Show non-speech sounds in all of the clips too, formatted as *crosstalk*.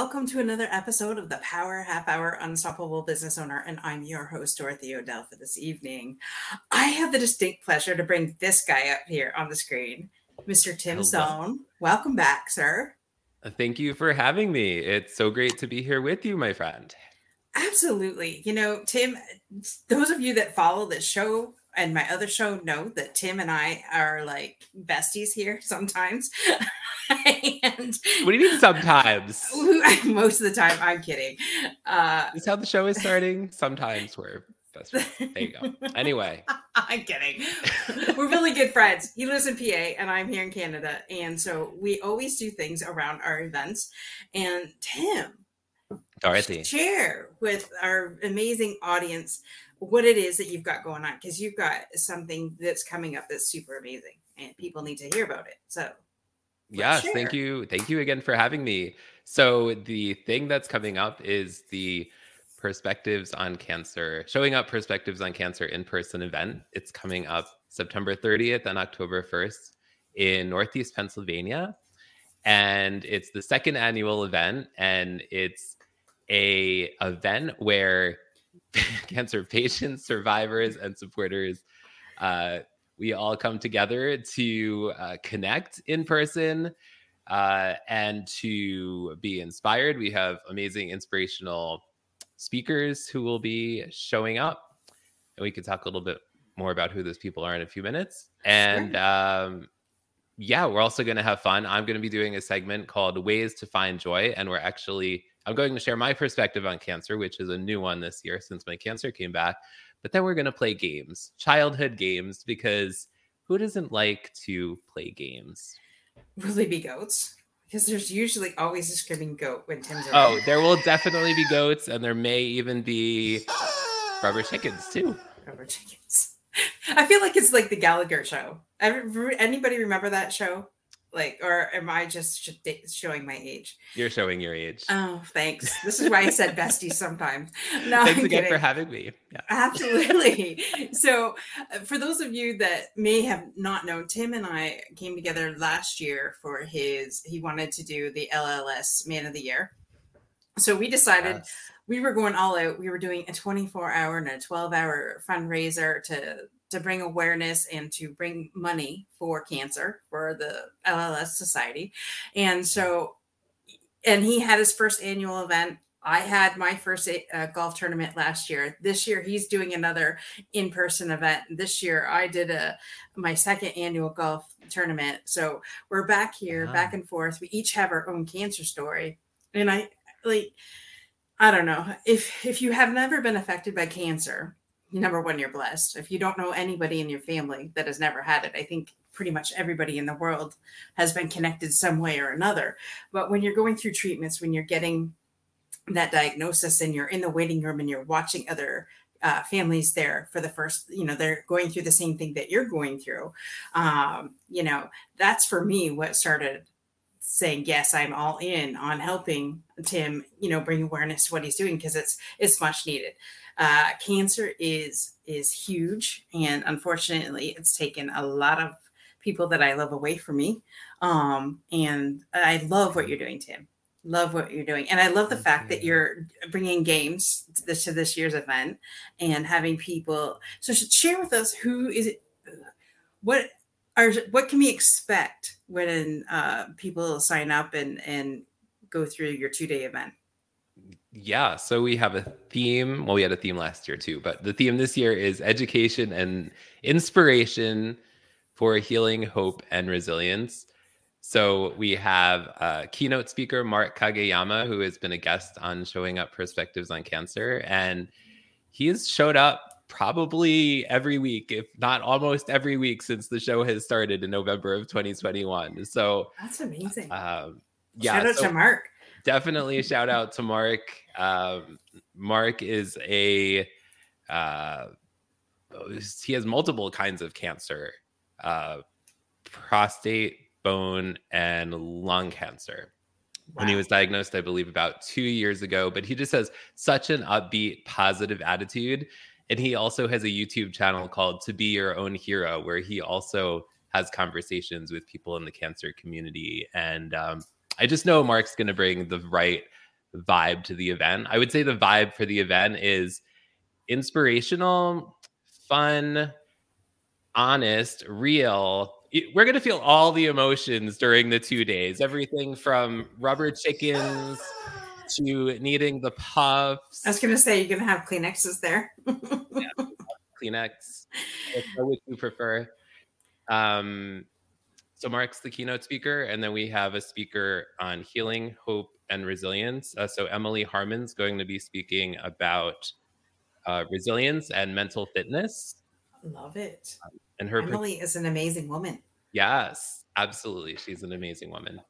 welcome to another episode of the Power Half Hour Unstoppable Business Owner. And I'm your host, Dorothy Odell, for this evening. I have the distinct pleasure to bring this guy up here on the screen, Mr. Tim Hello. Sohn. Welcome back, sir. Uh, thank you for having me. It's so great to be here with you, my friend. Absolutely. You know, Tim, those of you that follow this show and my other show know that Tim and I are like besties here *laughs* sometimes. *laughs* and what do you mean sometimes? *laughs* *laughs* Most of the time, I'm kidding. Uh, is how the show is starting. Sometimes we're best friends. There you go. Anyway, I'm kidding. we're really good friends. He lives in PA, and I'm here in Canada, and so we always do things around our events. And Tim, Dorothy, share with our amazing audience what it is that you've got going on because you've got something that's coming up that's super amazing and people need to hear about it. So, yes, share. thank you. Thank you again for having me. So, the thing that's coming up is the perspectives on cancer, showing up perspectives on cancer in person event. It's coming up September 30th and October 1st in Northeast Pennsylvania. And it's the second annual event, and it's a event where *laughs* cancer patients, survivors, and supporters. Uh, we all come together to uh, connect in person uh, and to be inspired. We have amazing, inspirational speakers who will be showing up. And we can talk a little bit more about who those people are in a few minutes. And um, yeah, we're also going to have fun. I'm going to be doing a segment called Ways to Find Joy. And we're actually I'm going to share my perspective on cancer, which is a new one this year since my cancer came back. But then we're going to play games, childhood games, because who doesn't like to play games? Will they be goats? Because there's usually always a screaming goat when Tim's oh, around. Oh, there will definitely be goats, and there may even be rubber chickens too. Rubber chickens. *laughs* I feel like it's like the Gallagher show. Anybody remember that show? Like or am i just showing my age? You're showing your age. Oh thanks. This is why i said bestie sometimes. *laughs* No thanks I'm again kidding. for having me. Yeah. absolutely. So uh, for those of you that may have not known tim and i came together last year for his he wanted to do the lls man of the year. So we decided yes. we were going all out. We were doing a 24 hour and a 12 hour fundraiser to to bring awareness and to bring money for cancer for the LLS Society. And so, and he had his first annual event. I had my first uh, golf tournament last year. This year, he's doing another in-person event. This year, I did a my second annual golf tournament. So we're back here, back and forth. We each have our own cancer story, and I like. I don't know if if you have never been affected by cancer, number one, you're blessed. If you don't know anybody in your family that has never had it, I think pretty much everybody in the world has been connected some way or another. But when you're going through treatments, when you're getting that diagnosis and you're in the waiting room and you're watching other uh, families there for the first, you know, they're going through the same thing that you're going through. Um, you know, that's for me what started saying yes i'm all in on helping tim you know bring awareness to what he's doing because it's it's much needed uh, cancer is is huge, and unfortunately, it's taken a lot of people that I love away from me. Um, and I love what you're doing, Tim. Love what you're doing, and I love the Thank fact you. that you're bringing games to this, to this year's event and having people. So, share with us who is it? What are what can we expect when uh, people sign up and and go through your two day event? Yeah, so we have a theme. Well, we had a theme last year too, but the theme this year is education and inspiration for healing, hope, and resilience. So we have a keynote speaker, Mark Kageyama, who has been a guest on Showing Up Perspectives on Cancer. And he has showed up probably every week, if not almost every week, since the show has started in November of 2021. So that's amazing. Um, yeah. Shout out so, to Mark definitely a shout out to Mark. Um, Mark is a uh, he has multiple kinds of cancer, uh, prostate, bone, and lung cancer. Wow. When he was diagnosed, I believe about two years ago, but he just has such an upbeat, positive attitude. And he also has a YouTube channel called To Be Your Own Hero, where he also has conversations with people in the cancer community and um, I just know Mark's going to bring the right vibe to the event. I would say the vibe for the event is inspirational, fun, honest, real. We're going to feel all the emotions during the two days. Everything from rubber chickens to needing the puffs. I was going to say, you're going to have Kleenexes there. *laughs* yeah, Kleenex. What would you prefer? Um, so Mark's the keynote speaker, and then we have a speaker on healing, hope, and resilience. Uh, so Emily Harmon's going to be speaking about uh, resilience and mental fitness. Love it. Um, and her Emily is an amazing woman. Yes, absolutely. She's an amazing woman.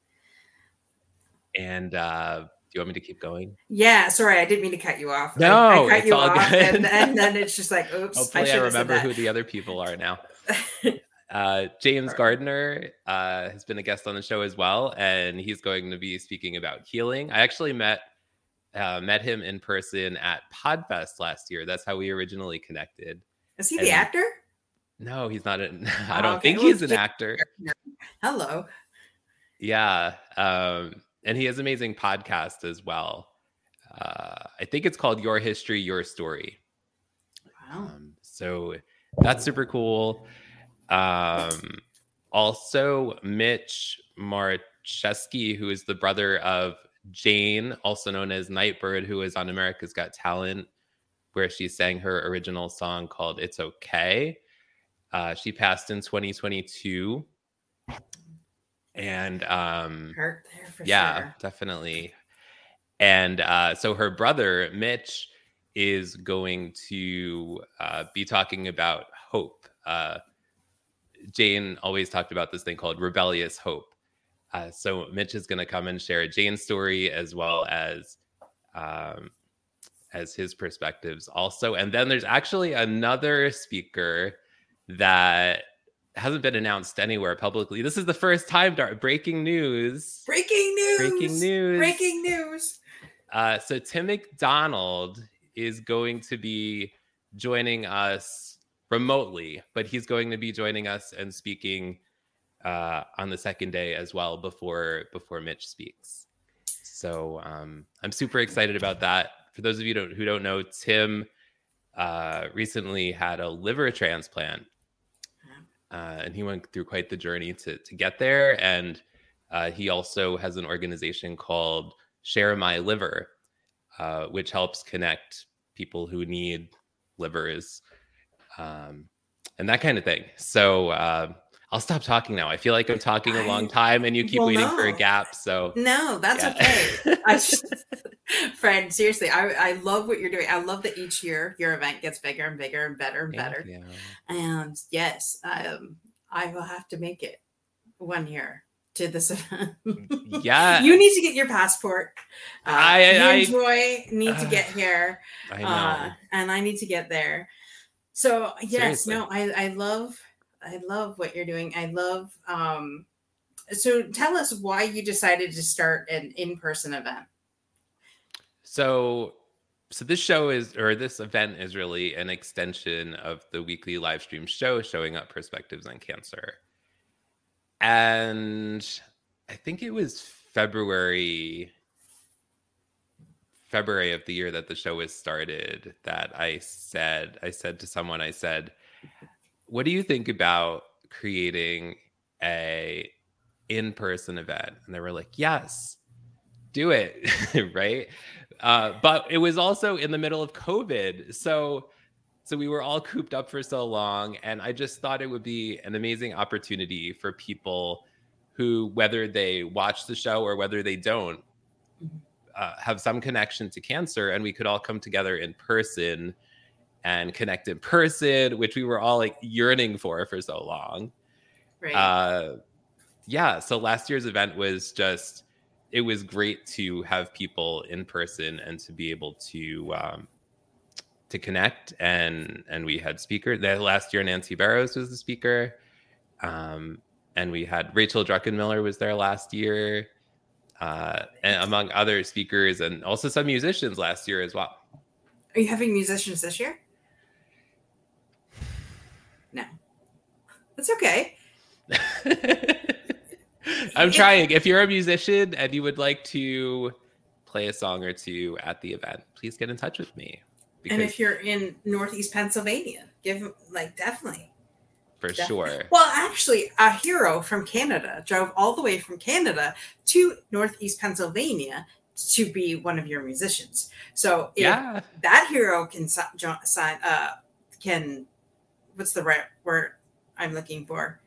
And uh, do you want me to keep going? Yeah, sorry, I didn't mean to cut you off. No, I, I cut you off, and, and, then it's just like, oops. Hopefully, I, I remember who the other people are now. *laughs* Uh, James Gardner uh, has been a guest on the show as well, and he's going to be speaking about healing. I actually met uh, met him in person at Podfest last year. That's how we originally connected. Is he and the actor? No, he's not. An, *laughs* I don't okay. think he's an actor. Hello. Yeah, um, and he has amazing podcast as well. Uh, I think it's called Your History, Your Story. Wow. Um, so that's super cool. Um, also, Mitch Marczewski, who is the brother of Jane, also known as Nightbirde, who is on America's Got Talent, where she sang her original song called It's Okay. Uh, she passed in 2022. And um, hurt there for yeah, sure. definitely. And uh, so her brother, Mitch, is going to uh, be talking about hope. Uh, Jane always talked about this thing called rebellious hope. Uh, so Mitch is going to come and share Jane's story as well as um, as his perspectives also. And then there's actually another speaker that hasn't been announced anywhere publicly. This is the first time. Breaking news! Breaking news! Breaking news! Breaking news! Uh, so Tim McDonald is going to be joining us remotely, but he's going to be joining us and speaking uh, on the second day as well before before Mitch speaks. So um, I'm super excited about that. For those of you don't, who don't know, Tim uh, recently had a liver transplant, uh, and he went through quite the journey to to get there. And uh, he also has an organization called Share My Liver, uh, which helps connect people who need livers um, and that kind of thing. So uh, I'll stop talking now. I feel like I'm talking a long time, and you keep well, waiting no. for a gap. So no, that's yeah. okay. I *laughs* just, *laughs* friend, seriously, I, I love what you're doing. I love that each year your event gets bigger and bigger and better and better. Yeah. And yes, um, I will have to make it one year to this *laughs* event. yeah, you need to get your passport. Uh, I, you I, and Joy need uh, to *sighs* get here, I know. Uh, and I need to get there. So yes, Seriously. no, I, I love I love what you're doing. I love um so tell us why you decided to start an in-person event. So so this show is or this event is really an extension of the weekly live stream show showing up perspectives on cancer. And I think it was February February of the year that the show was started that I said I said to someone I said, "What do you think about creating a in-person event?" And they were like, "Yes, do it." *laughs* right? Uh, but it was also in the middle of COVID, so so we were all cooped up for so long, and I just thought it would be an amazing opportunity for people who, whether they watch the show or whether they don't, uh, have some connection to cancer and we could all come together in person and connect in person which we were all like yearning for for so long right. uh yeah so last year's event was just it was great to have people in person and to be able to um to connect and and we had speakers that last year nancy barrows was the speaker um and we had rachel druckenmiller was there last year uh, and among other speakers and also some musicians last year as well. Are you having musicians this year? No, that's okay. *laughs* I'm trying. If you're a musician and you would like to play a song or two at the event, please get in touch with me. and if you're in Northeast Pennsylvania, give like definitely. For definitely. sure. Well, actually, a hero from Canada drove all the way from Canada to Northeast Pennsylvania to be one of your musicians. So if yeah. that hero can sign, uh, can, what's the right word I'm looking for?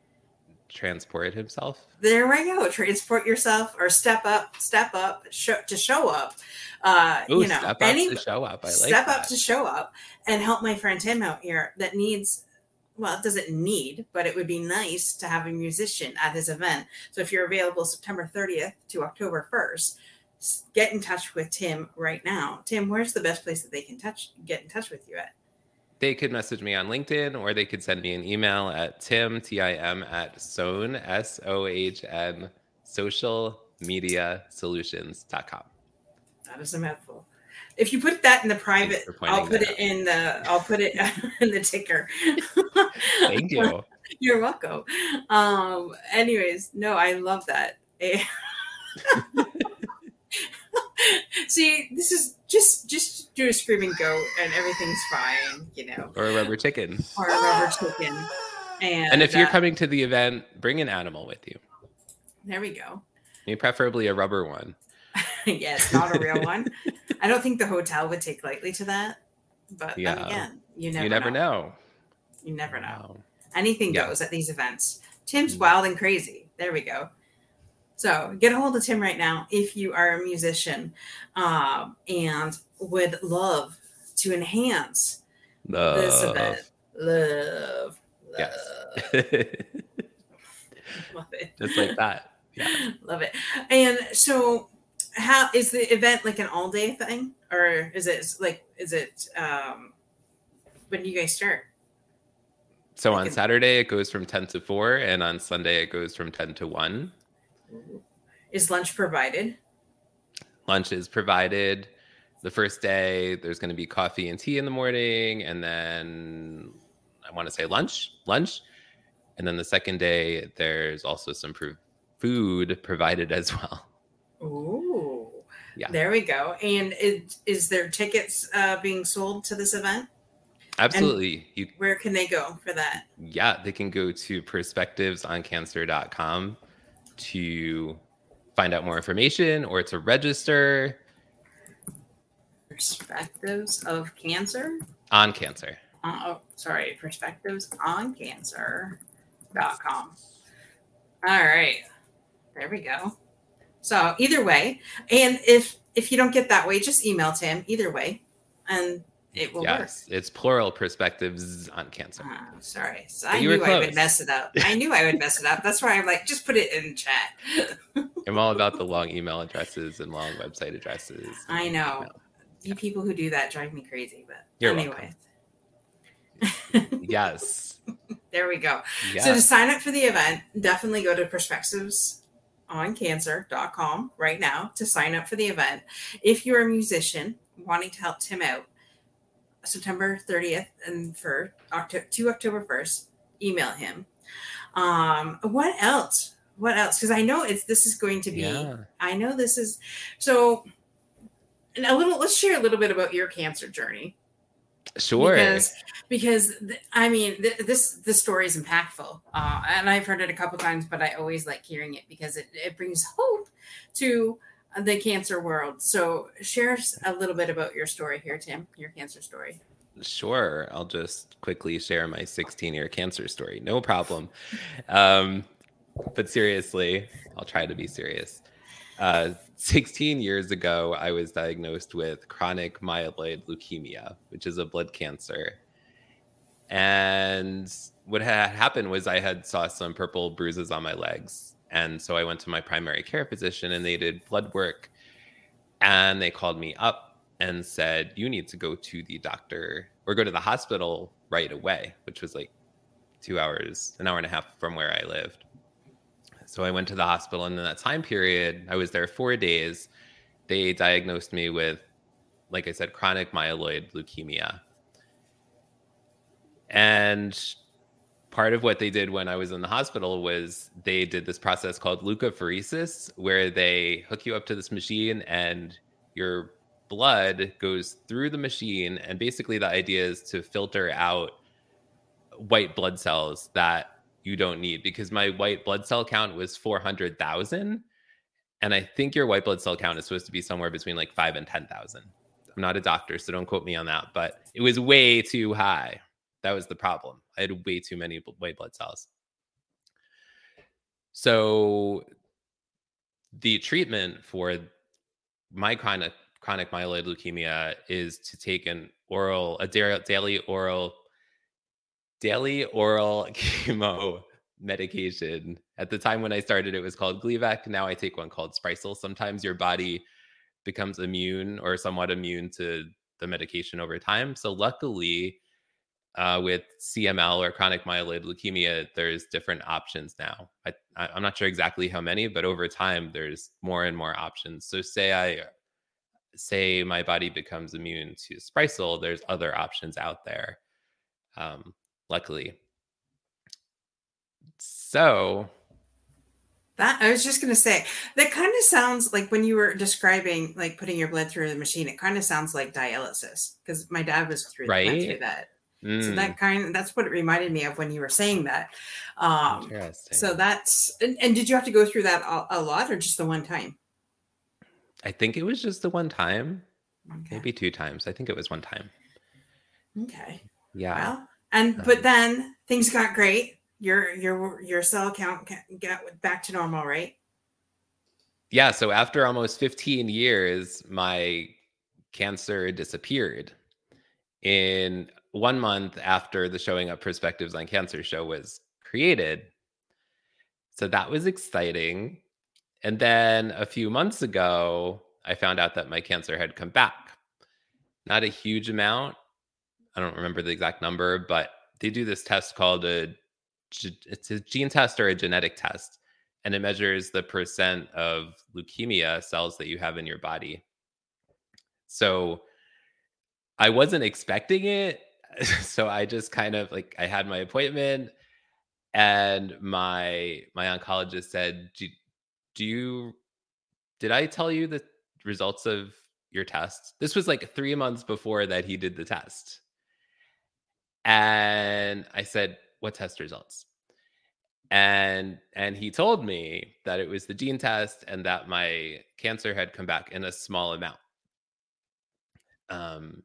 Transport himself. There we go. Transport yourself or step up, step up, show, to show up. Uh, Ooh, you know, step any, up to show up. I like step that. up to show up and help my friend Tim out here that needs well, it doesn't need, but it would be nice to have a musician at his event. So if you're available September 30th to October 1st, get in touch with Tim right now. Tim, where's the best place that they can touch get in touch with you at? They could message me on LinkedIn or they could send me an email at tim, T-I-M, at sohn, S-O-H-N, social media solutions.com. That is a mouthful. If you put that in the private, I'll put it out. in the I'll put it *laughs* in the ticker. Thank you. *laughs* You're welcome. Um, anyways, no, I love that. *laughs* See, this is just just do a screaming goat and everything's fine, you know. Or a rubber chicken. Or a rubber chicken. And, and if you're uh, coming to the event, bring an animal with you. There we go. I preferably a rubber one. *laughs* yes, not a real one. I don't think the hotel would take lightly to that. But yeah. again, you never You never know. know. You never know. Anything yeah. goes at these events. Tim's mm. wild and crazy. There we go. So get a hold of Tim right now if you are a musician um, and would love to enhance love. this event. Love. love. Yes. *laughs* love it. Just like that. Yeah. Love it. And so how is the event like an all day thing? Or is it like is it um when do you guys start? So like on saturday it goes from 10 to 4 and on sunday it goes from 10 to 1 is lunch provided? Lunch is provided. The first day there's going to be coffee and tea in the morning and then i want to say lunch lunch. And then the second day there's also some food provided as well. Ooh. Yeah. There we go. And is, is there tickets uh, being sold to this event? Absolutely. You, where can they go for that? Yeah, they can go to perspectivesoncancer.com to find out more information or to register. Perspectives of Cancer? On Cancer. Uh, oh, sorry. Perspectives on Cancer.com. All right. There we go. So either way, and if if you don't get that way, just email Tim. Either way, and it will yes, work. It's plural perspectives on cancer. Oh, sorry, so I knew I would mess it up. I knew I would mess it up. That's why I'm like, just put it in chat. *laughs* I'm all about the long email addresses and long website addresses. I know. You people who do that drive me crazy, but You're anyway. *laughs* yes. there we go. Yes. So to sign up for the event, definitely go to perspectives on cancer.com right now to sign up for the event. If you're a musician wanting to help Tim out, September 30th and for October to October 1st, email him. Um, what else? What else? Because I know it's this is going to be. Yeah. I know this is so. a little. Let's share a little bit about your cancer journey. Sure. Because, because I mean, th- this this story is impactful, uh, and I've heard it a couple times, but I always like hearing it because it, it brings hope to the cancer world. So, share a little bit about your story here, Tim. Your cancer story. Sure. I'll just quickly share my 16 year cancer story. No problem. Um, but seriously, I'll try to be serious. Uh, 16 years ago, I was diagnosed with chronic myeloid leukemia, which is a blood cancer. And what had happened was I had saw some purple bruises on my legs. And so I went to my primary care physician and they did blood work. And they called me up and said, You need to go to the doctor or go to the hospital right away, which was like two hours, an hour and a half from where I lived. So I went to the hospital, and in that time period, I was there four days. They diagnosed me with, like I said, chronic myeloid leukemia. And part of what they did when I was in the hospital was they did this process called leukapheresis, where they hook you up to this machine and your blood goes through the machine and basically the idea is to filter out white blood cells that you don't need because my white blood cell count was 400,000 and I think your white blood cell count is supposed to be somewhere between like 5 and 10,000. I'm not a doctor so don't quote me on that, but it was way too high. That was the problem. I had way too many white blood cells. So the treatment for my chronic chronic myeloid leukemia is to take an oral a daily oral daily oral *laughs* chemo medication. At the time when I started, it was called Gleevec. Now I take one called Sprycel. Sometimes your body becomes immune or somewhat immune to the medication over time. So luckily, uh, with CML or chronic myeloid leukemia, there's different options now. I, I'm not sure exactly how many, but over time, there's more and more options. So say I say my body becomes immune to Sprycel, there's other options out there. Um, luckily. So that I was just gonna say that kind of sounds like when you were describing like putting your blood through the machine, it kind of sounds like dialysis because my dad was through, right? through that. Mm. So that kind of, that's what it reminded me of when you were saying that. Um, so that's and, and, did you have to go through that a, a, lot or just the one time? I think it was just the one time, okay. maybe two times. I think it was one time. Okay. Yeah. Well, and but then things got great. Your your your cell count got back to normal, right? Yeah. So after almost 15 years, my cancer disappeared. In one month after the showing up perspectives on cancer show was created. So that was exciting. And then a few months ago, I found out that my cancer had come back. Not a huge amount. I don't remember the exact number, but they do this test called a it's a gene test or a genetic test and it measures the percent of leukemia cells that you have in your body. So I wasn't expecting it *laughs* so I just kind of like I had my appointment and my my oncologist said, do, do you did I tell you the results of your test? This was like 3 months before that he did the test. And I said, "What test results?" and and he told me that it was the gene test and that my cancer had come back in a small amount um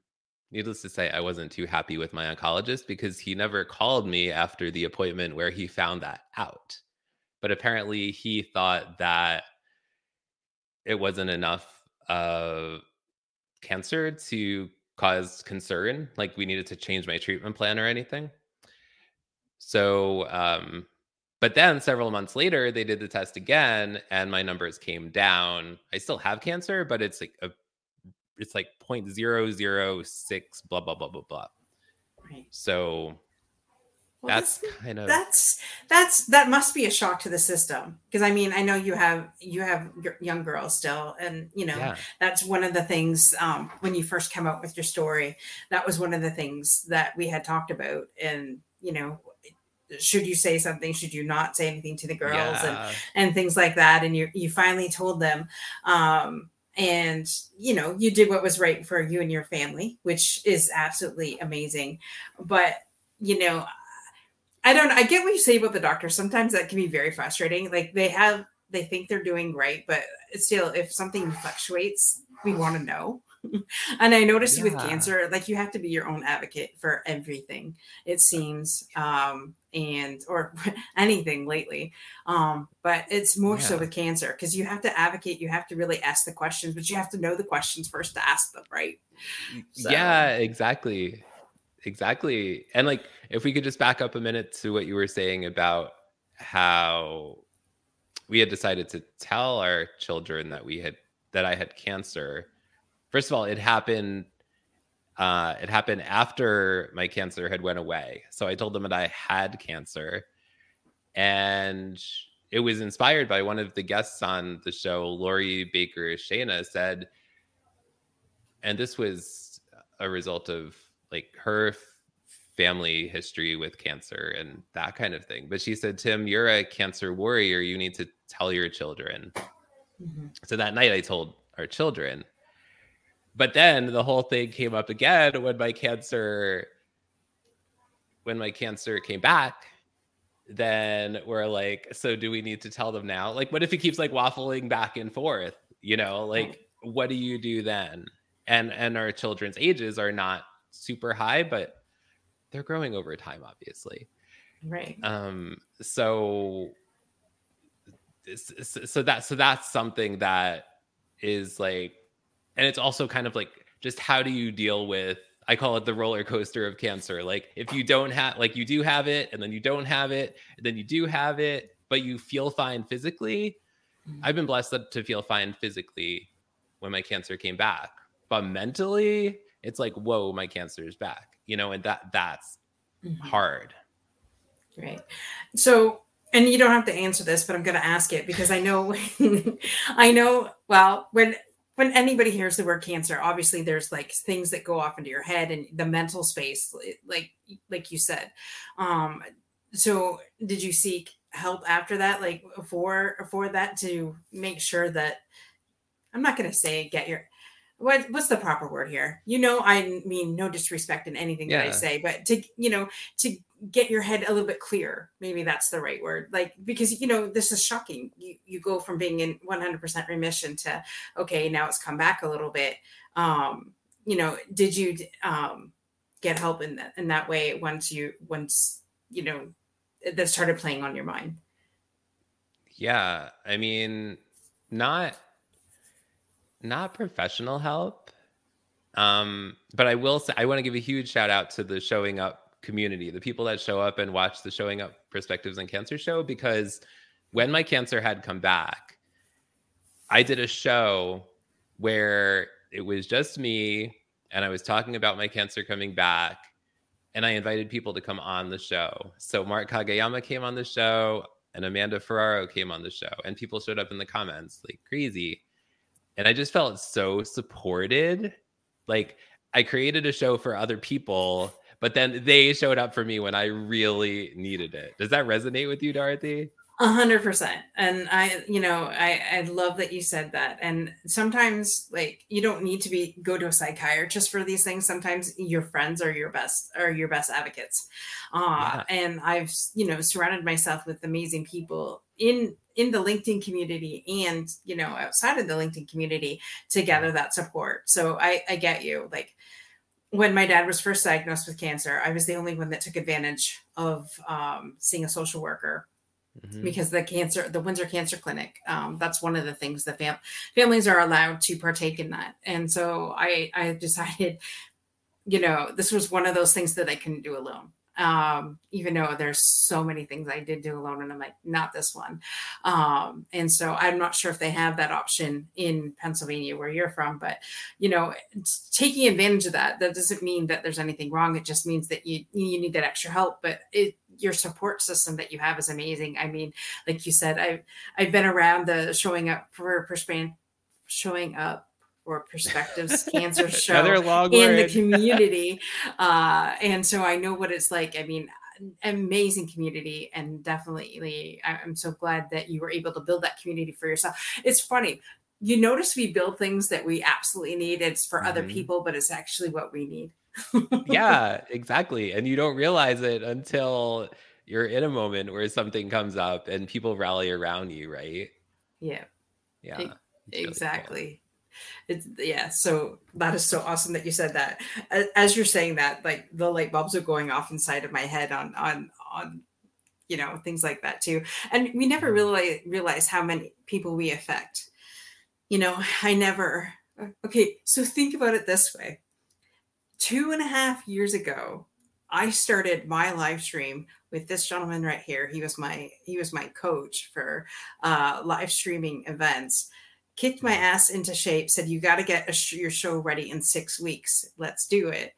needless to say, I wasn't too happy with my oncologist because he never called me after the appointment where he found that out. But apparently, he thought that it wasn't enough of cancer to cause concern, like we needed to change my treatment plan or anything. So, um, but then several months later, they did the test again and my numbers came down. I still have cancer, but it's like a it's like 0.006 blah blah blah blah blah. Right. So well, that's, that's, kind of that's that's that must be a shock to the system. Because I mean I know you have you have young girls still and you know yeah. that's one of the things um, when you first come out with your story that was one of the things that we had talked about. And you know should you say something? Should you not say anything to the girls yeah. and and things like that? And you you finally told them um and you know you did what was right for you and your family which is absolutely amazing. But you know i don't i get what you say about the doctor sometimes that can be very frustrating like they have they think they're doing right but still if something fluctuates we want to know *laughs* and I noticed yeah. with cancer, like you have to be your own advocate for everything, it seems, um, and or *laughs* anything lately. Um, but it's more yeah. so with cancer because you have to advocate, you have to really ask the questions, but you have to know the questions first to ask them, right? So. Yeah, exactly. Exactly. And like if we could just back up a minute to what you were saying about how we had decided to tell our children that we had that I had cancer first of all, it happened. Uh, it happened after my cancer had went away. So I told them that I had cancer, and it was inspired by one of the guests on the show, Lori Baker Shana, said, and this was a result of like her family history with cancer and that kind of thing. But she said, Tim, you're a cancer warrior. You need to tell your children. Mm-hmm. So that night I told our children but then the whole thing came up again when my cancer when my cancer came back then we're like so do we need to tell them now like what if it keeps like waffling back and forth you know like what do you do then and and our children's ages are not super high but they're growing over time obviously right um so so that so that's something that is like and it's also kind of like just how do you deal with I call it the roller coaster of cancer. Like if you don't have like you do have it and then you don't have it, and then you do have it, but you feel fine physically. Mm-hmm. I've been blessed to feel fine physically when my cancer came back. But mentally, it's like, whoa, my cancer is back. You know, and that that's mm-hmm. hard. Right. So and you don't have to answer this, but I'm going to ask it because I know, *laughs* I know. Well, when when anybody hears the word cancer, obviously there's like things that go off into your head and the mental space, like like you said. Um, so did you seek help after that, like for for that to make sure that I'm not going to say get your what what's the proper word here? You know, I mean no disrespect in anything yeah. that I say, but to you know to get your head a little bit clear, maybe that's the right word. Like because you know this is shocking. You you go from being in 100% remission to okay now it's come back a little bit. Um, you know, did you um get help in that in that way once you once you know that started playing on your mind? Yeah, I mean, not not professional help. Um, but I will say I want to give a huge shout out to the showing up community, the people that show up and watch the showing up perspectives on cancer show because when my cancer had come back, I did a show where it was just me and I was talking about my cancer coming back and I invited people to come on the show. So Mark Kageyama came on the show and Amanda Ferraro came on the show and people showed up in the comments like crazy and I just felt so supported. Like I created a show for other people, but then they showed up for me when I really needed it. Does that resonate with you, Dorothy? A hundred percent. And I, you know, I, I love that you said that. And sometimes like you don't need to be go to a psychiatrist for these things. Sometimes your friends are your best are your best advocates. Uh, yeah. and I've, you know, surrounded myself with amazing people in in the LinkedIn community and you know outside of the LinkedIn community to gather that support. So I, I get you. Like when my dad was first diagnosed with cancer, I was the only one that took advantage of um, seeing a social worker Mm-hmm. because the cancer the windsor cancer clinic um, that's one of the things that fam- families are allowed to partake in that and so i i decided you know this was one of those things that i couldn't do alone um, even though there's so many things I did do alone, and I'm like, not this one. Um, and so I'm not sure if they have that option in Pennsylvania where you're from, but you know, taking advantage of that, that doesn't mean that there's anything wrong. It just means that you you need that extra help. But it your support system that you have is amazing. I mean, like you said, I've I've been around the showing up for perspective showing up or perspectives *laughs* cancer show in word. the *laughs* community uh, and so i know what it's like. I mean amazing community and definitely i'm so glad that you were able to build that community for yourself. It's funny you notice we build things that we absolutely need. It's for mm-hmm. other people but it's actually what we need. Yeah *laughs* exactly and you don't realize it until you're in a moment where something comes up and people rally around you right? Yeah. Yeah exactly it's yeah so that is so awesome that you said that. As you're saying that like the light bulbs are going off inside of my head on on on you know things like that too. And we never really realize how many people we affect. You know i never okay so think about it this way. Two and a half years ago i started my live stream with this gentleman right here. He was my he was my coach for uh live streaming events kicked my ass into shape, said, You got to get sh- your show ready in six weeks. Let's do it.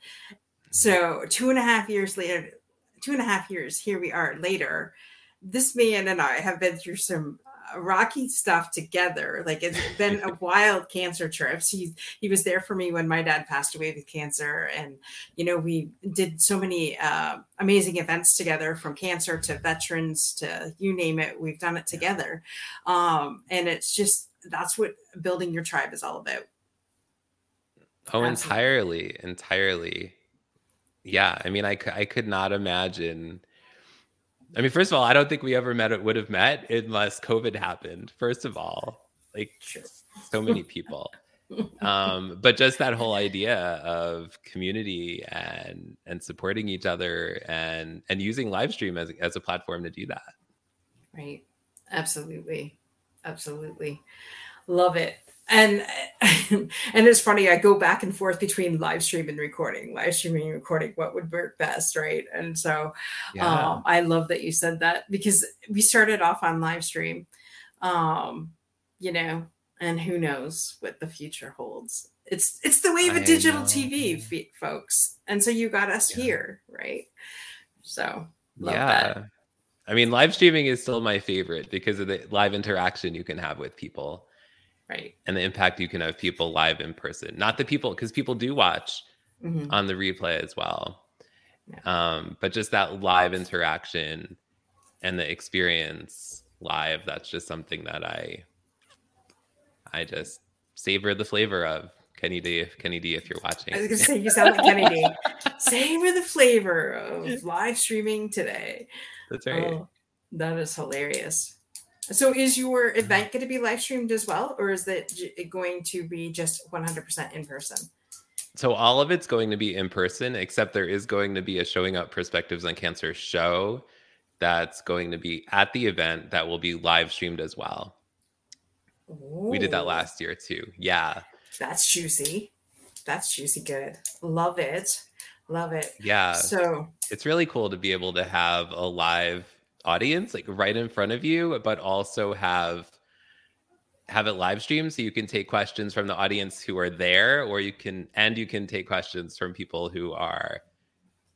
So, two and a half years later, two and a half years, here we are later. This man and I have been through some uh, rocky stuff together. Like it's *laughs* been a wild cancer trips. He he was there for me when my dad passed away with cancer, and you know we did so many uh, amazing events together, from cancer to veterans to you name it. We've done it together, um, and it's just that's what building your tribe is all about. Oh, Absolutely. entirely, entirely. Yeah, I mean, I I could not imagine. I mean, first of all, I don't think we ever met would have met unless COVID happened. First of all, like sure. so many people. um, but just that whole idea of community and and supporting each other and and using live stream as as a platform to do that. Right. Absolutely. Absolutely. Love it. And *laughs* and it's funny, I go back and forth between live stream and recording, live streaming and recording, what would work best, right? And so yeah. um, I love that you said that because we started off on live stream. Um, you know, and who knows what the future holds. It's it's the wave of digital. TV, folks, and so you got us yeah. here, right? So yeah. That. I mean, live streaming is still my favorite because of the live interaction you can have with people. Right. And the impact you can have people live in person. Not the people, because people do watch mm-hmm. on the replay as well. Yeah. Um, but just that live interaction and the experience live, that's just something that I I just savor the flavor of. Kenny D, if Kenny D, if you're watching. I was gonna say you sound like Kenny D. *laughs* savor the flavor of live streaming today. That's right. Oh, that is hilarious. So, is your event going to be live streamed as well, or is it going to be just 100% in person? So, all of it's going to be in person, except there is going to be a showing up perspectives on cancer show that's going to be at the event that will be live streamed as well. We did that last year too. Yeah. That's juicy. That's juicy good. Love it. Love it. Yeah. So it's really cool to be able to have a live audience like right in front of you, but also have have it live stream so you can take questions from the audience who are there or you can and you can take questions from people who are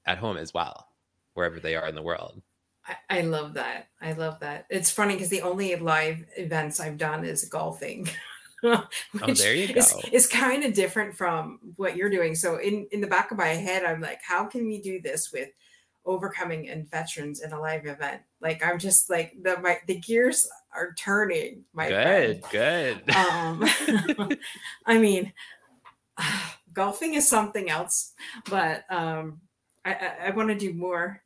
at home as well wherever they are in the world I, I love that. I love that. It's funny because the only live events I've done is golfing. *laughs* *laughs* oh, there you go. Is, is kind of different from what you're doing. So in in the back of my head, I'm like, how can we do this with overcoming and veterans in a live event? Like I'm just like the my the gears are turning. My good, friend. good. Um, *laughs* I mean, *sighs* golfing is something else, but um, I, I, I want to do more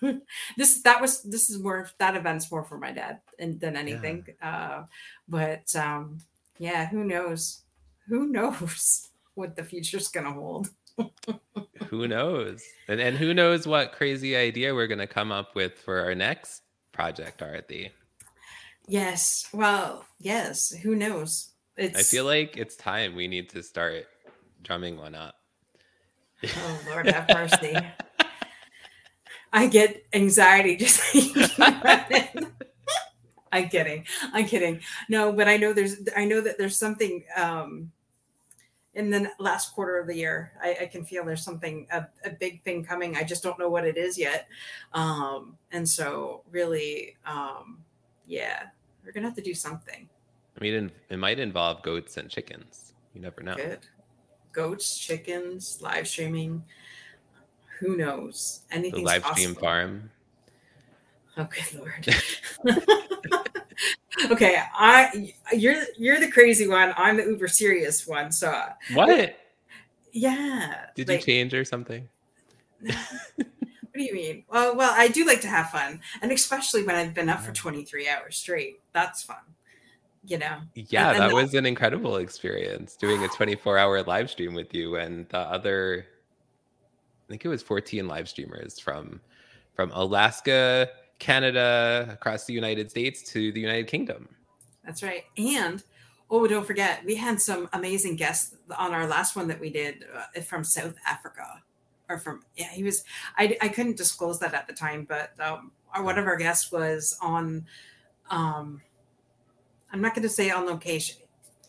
*laughs* this that was this is more that event's more for my dad and than anything. Yeah. Uh, but um, yeah, who knows? Who knows *laughs* what the future's gonna hold? *laughs* who knows? And and who knows what crazy idea we're gonna come up with for our next project, Arati? Yes. Well, yes. Who knows? It's... I feel like it's time we need to start drumming one up. Oh Lord have mercy. I get anxiety just *laughs* I'm kidding. I'm kidding. No, but I know there's I know that there's something um in the last quarter of the year. I, I can feel there's something a, a, big thing coming. I just don't know what it is yet. Um and so really um yeah, we're gonna have to do something. I mean it, might involve goats and chickens. You never know. Good. Goats, chickens, live streaming who knows? Anything. The live stream farm. Oh, good lord. *laughs* *laughs* okay, I you're you're the crazy one. I'm the uber serious one. So uh, what? Yeah. Did like, you change or something? *laughs* what do you mean? Well, well, I do like to have fun, and especially when I've been up for 23 hours straight. That's fun. You know. Yeah, that was an incredible experience doing a 24 hour live stream with you and the other think it was 14 live streamers from from Alaska, Canada, across the United States to the United Kingdom. That's right. And oh, don't forget, we had some amazing guests on our last one that we did uh, from South Africa or from yeah, he was I I couldn't disclose that at the time, but um, our, one of our guests was on um I'm not going to say on location.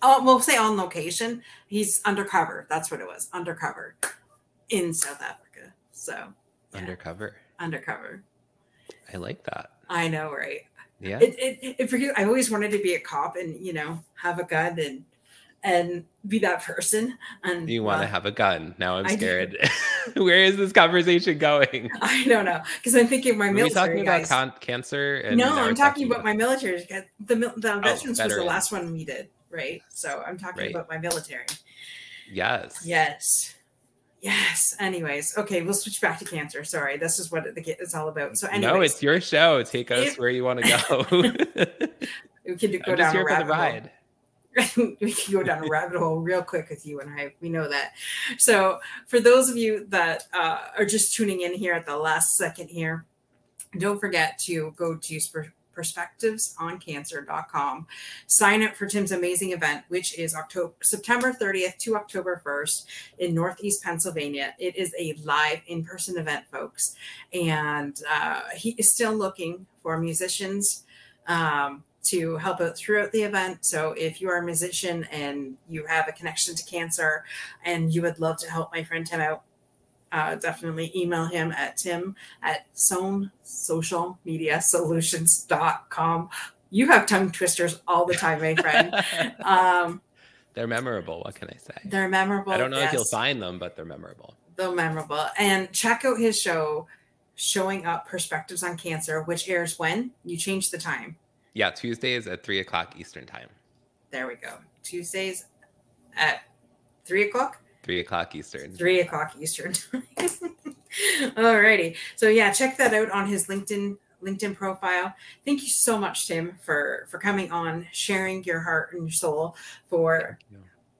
Oh, we'll say on location. He's undercover. That's what it was. Undercover in South Africa. So yeah. undercover. Undercover. I like that. I know, right? Yeah. It, it, it, for I always wanted to be a cop and you know have a gun and and be that person. And you want to have a gun? Now I'm scared. *laughs* Where is this conversation going? *laughs* I don't know because I'm thinking my Are military. We talking about cancer? And no, I'm talking, about, about, my military. The the oh, veterans oh, was the last one we did, right? So I'm talking right. about my military. Yes. Yes. Yes. Anyways, okay, we'll switch back to cancer. Sorry, this is what the it's all about. So, anyways, no, it's your show. Take us it, where you want to go. *laughs* we can go I'm down a rabbit hole. *laughs* we can go down a rabbit hole real quick with you and I. We know that. So, for those of you that uh, are just tuning in here at the last second here, don't forget to go to perspectivesoncancer.com. Sign up for Tim's amazing event, which is October September 30th to October 1st in Northeast Pennsylvania. It is a live in-person event, folks, and uh, he is still looking for musicians. Um, to help out throughout the event. So if you are a musician and you have a connection to cancer and you would love to help my friend Tim out, uh, definitely email him at tim at sohn social media solutions.com. You have tongue twisters all the time, my friend. *laughs* Um, they're memorable. What can I say? They're memorable. I don't know yes. if you'll find them, but they're memorable. They're memorable. And check out his show, Showing Up Perspectives on Cancer, which airs when? You change the time. Yeah, Tuesdays at three o'clock Eastern time. There we go. Tuesdays at three o'clock. Three o'clock Eastern. Three o'clock Eastern. *laughs* Alrighty. So yeah, check that out on his LinkedIn LinkedIn profile. Thank you so much, Tim, for for coming on, sharing your heart and your soul for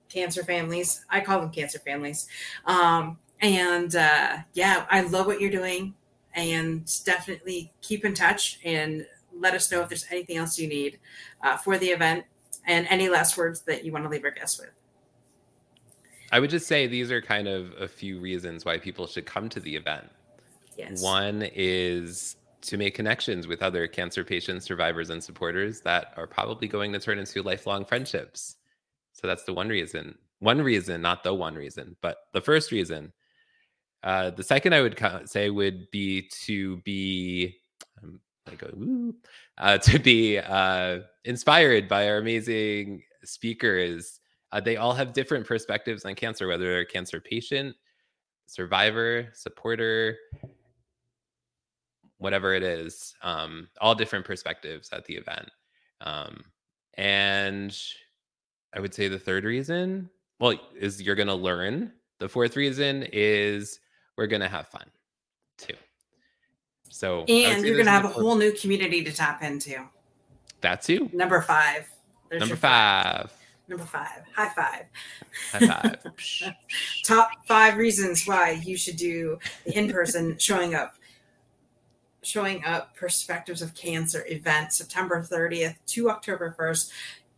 cancer families. I call them cancer families. Um, and uh, yeah, I love what you're doing, and definitely keep in touch and let us know if there's anything else you need uh, for the event and any last words that you want to leave our guests with. I would just say these are kind of a few reasons why people should come to the event. Yes. One is to make connections with other cancer patients, survivors, and supporters that are probably going to turn into lifelong friendships. So that's the one reason. One reason, not the one reason, but the first reason. Uh, the second I would say would be to be um, like a, uh, *laughs* to be uh, inspired by our amazing speakers uh, they all have different perspectives on cancer, whether they're a cancer patient, survivor, supporter, whatever it is, um, all different perspectives at the event. Um, and I would say the third reason, well, is you're going to learn. The fourth reason is we're going to have fun too. So, and you're going to have a whole new community to tap into. That too. Number five. There's Number five. Number five. High five. High five. *laughs* Top five reasons why you should do the in-person *laughs* showing up. Showing up perspectives of cancer event September 30th to October 1st.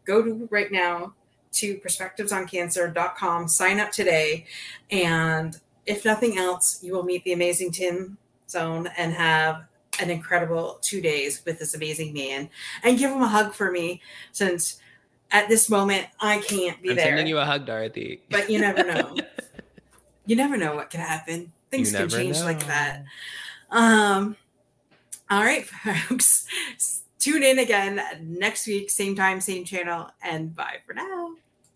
Go to right now to perspectivesoncancer.com. Sign up today. And if nothing else, you will meet the amazing Tim Sohn and have an incredible two days with this amazing man and give him a hug for me since at this moment, I can't be I'm there. Sending you a hug, Dorothy. But you never know. *laughs* you never know what can happen. Things you can change know. like that. Um. All right, *laughs* folks. Tune in again next week, same time, same channel, and bye for now.